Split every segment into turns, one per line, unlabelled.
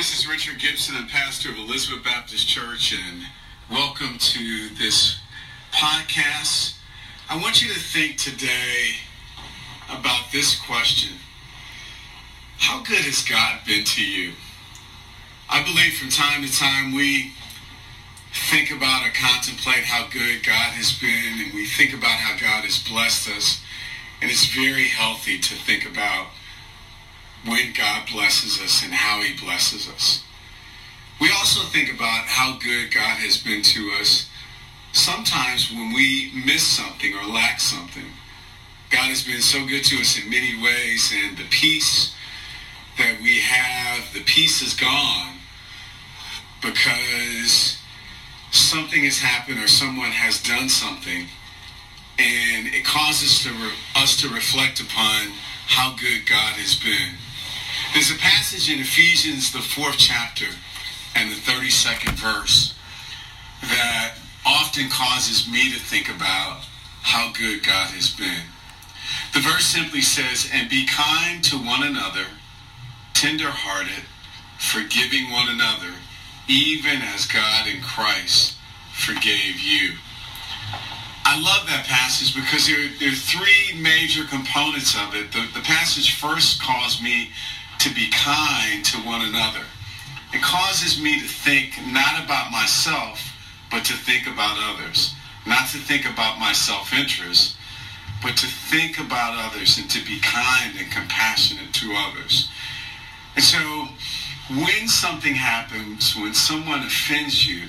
This is Richard Gibson. I'm pastor of Elizabeth Baptist Church, and welcome to this podcast. I want you to think today about this question How good has God been to you? I believe from time to time we think about or contemplate how good God has been, and we think about how God has blessed us. And it's very healthy to think about when God blesses us and how he blesses us. We also think about how good God has been to us sometimes when we miss something or lack something. God has been so good to us in many ways, and the peace that we have, the peace is gone because something has happened or someone has done something, and it causes to re- us to reflect upon how good God has been. There's a passage in Ephesians, the fourth chapter, and the 32nd verse that often causes me to think about how good God has been. The verse simply says, And be kind to one another, tender-hearted, forgiving one another, even as God in Christ forgave you. I love that passage because there, there are three major components of it. The, the passage first calls me to be kind to one another. It causes me to think not about myself, but to think about others. Not to think about my self-interest, but to think about others and to be kind and compassionate to others. And so when something happens, when someone offends you,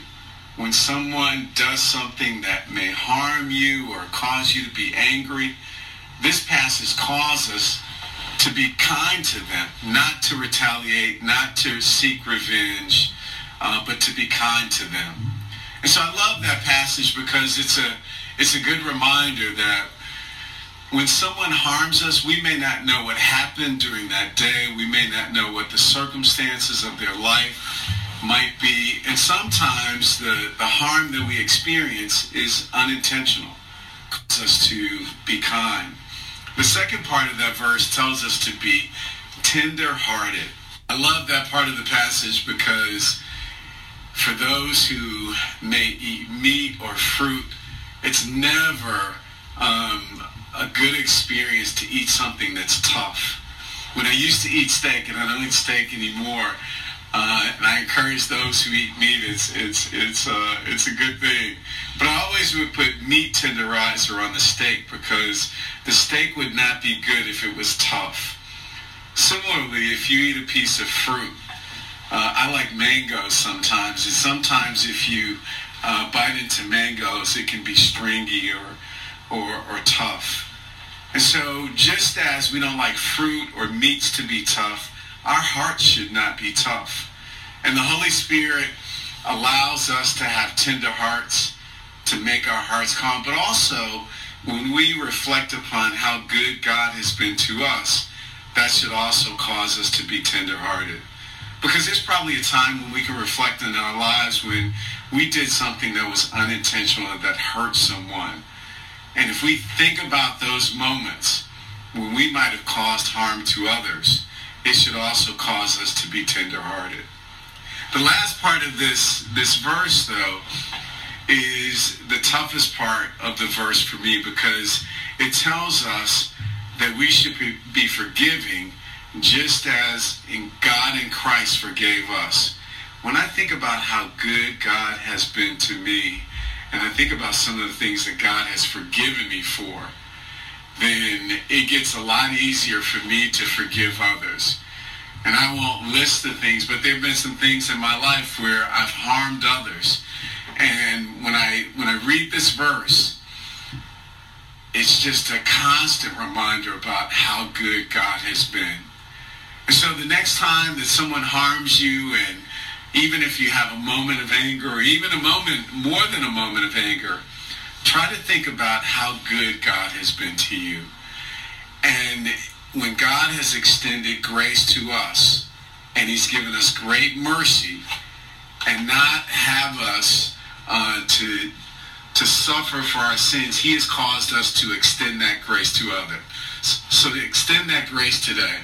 when someone does something that may harm you or cause you to be angry, this passage calls us to be kind to them, not to retaliate, not to seek revenge, uh, but to be kind to them. And so I love that passage because it's a it's a good reminder that when someone harms us, we may not know what happened during that day. We may not know what the circumstances of their life might be. And sometimes the, the harm that we experience is unintentional. Cause us to be kind. The second part of that verse tells us to be tender-hearted. I love that part of the passage because for those who may eat meat or fruit, it's never um, a good experience to eat something that's tough. When I used to eat steak, and I don't eat steak anymore, uh, and I encourage those who eat meat. It's it's it's uh, it's a good thing. But I always would put meat tenderizer on the steak because the steak would not be good if it was tough. Similarly, if you eat a piece of fruit, uh, I like mangoes sometimes, and sometimes if you uh, bite into mangoes, it can be stringy or or, or tough. And so, just as we don't like fruit or meats to be tough, our hearts should not be tough. And the Holy Spirit allows us to have tender hearts, to make our hearts calm. But also, when we reflect upon how good God has been to us, that should also cause us to be tenderhearted. Because there's probably a time when we can reflect in our lives when we did something that was unintentional that hurt someone. And if we think about those moments when we might have caused harm to others, it should also cause us to be tenderhearted. The last part of this this verse, though, is the toughest part of the verse for me because it tells us that we should be, forgiving just as in God and Christ forgave us. When I think about how good God has been to me, and I think about some of the things that God has forgiven me for, then it gets a lot easier for me to forgive others. And I won't list the things, but there have been some things in my life where I've harmed others. And when I when I read this verse, it's just a constant reminder about how good God has been. And so the next time that someone harms you and even if you have a moment of anger or even a moment more than a moment of anger, try to think about how good God has been to you. And when God has extended grace to us and he's given us great mercy and not have us uh, to to suffer for our sins, he has caused us to extend that grace to others. So to extend that grace today,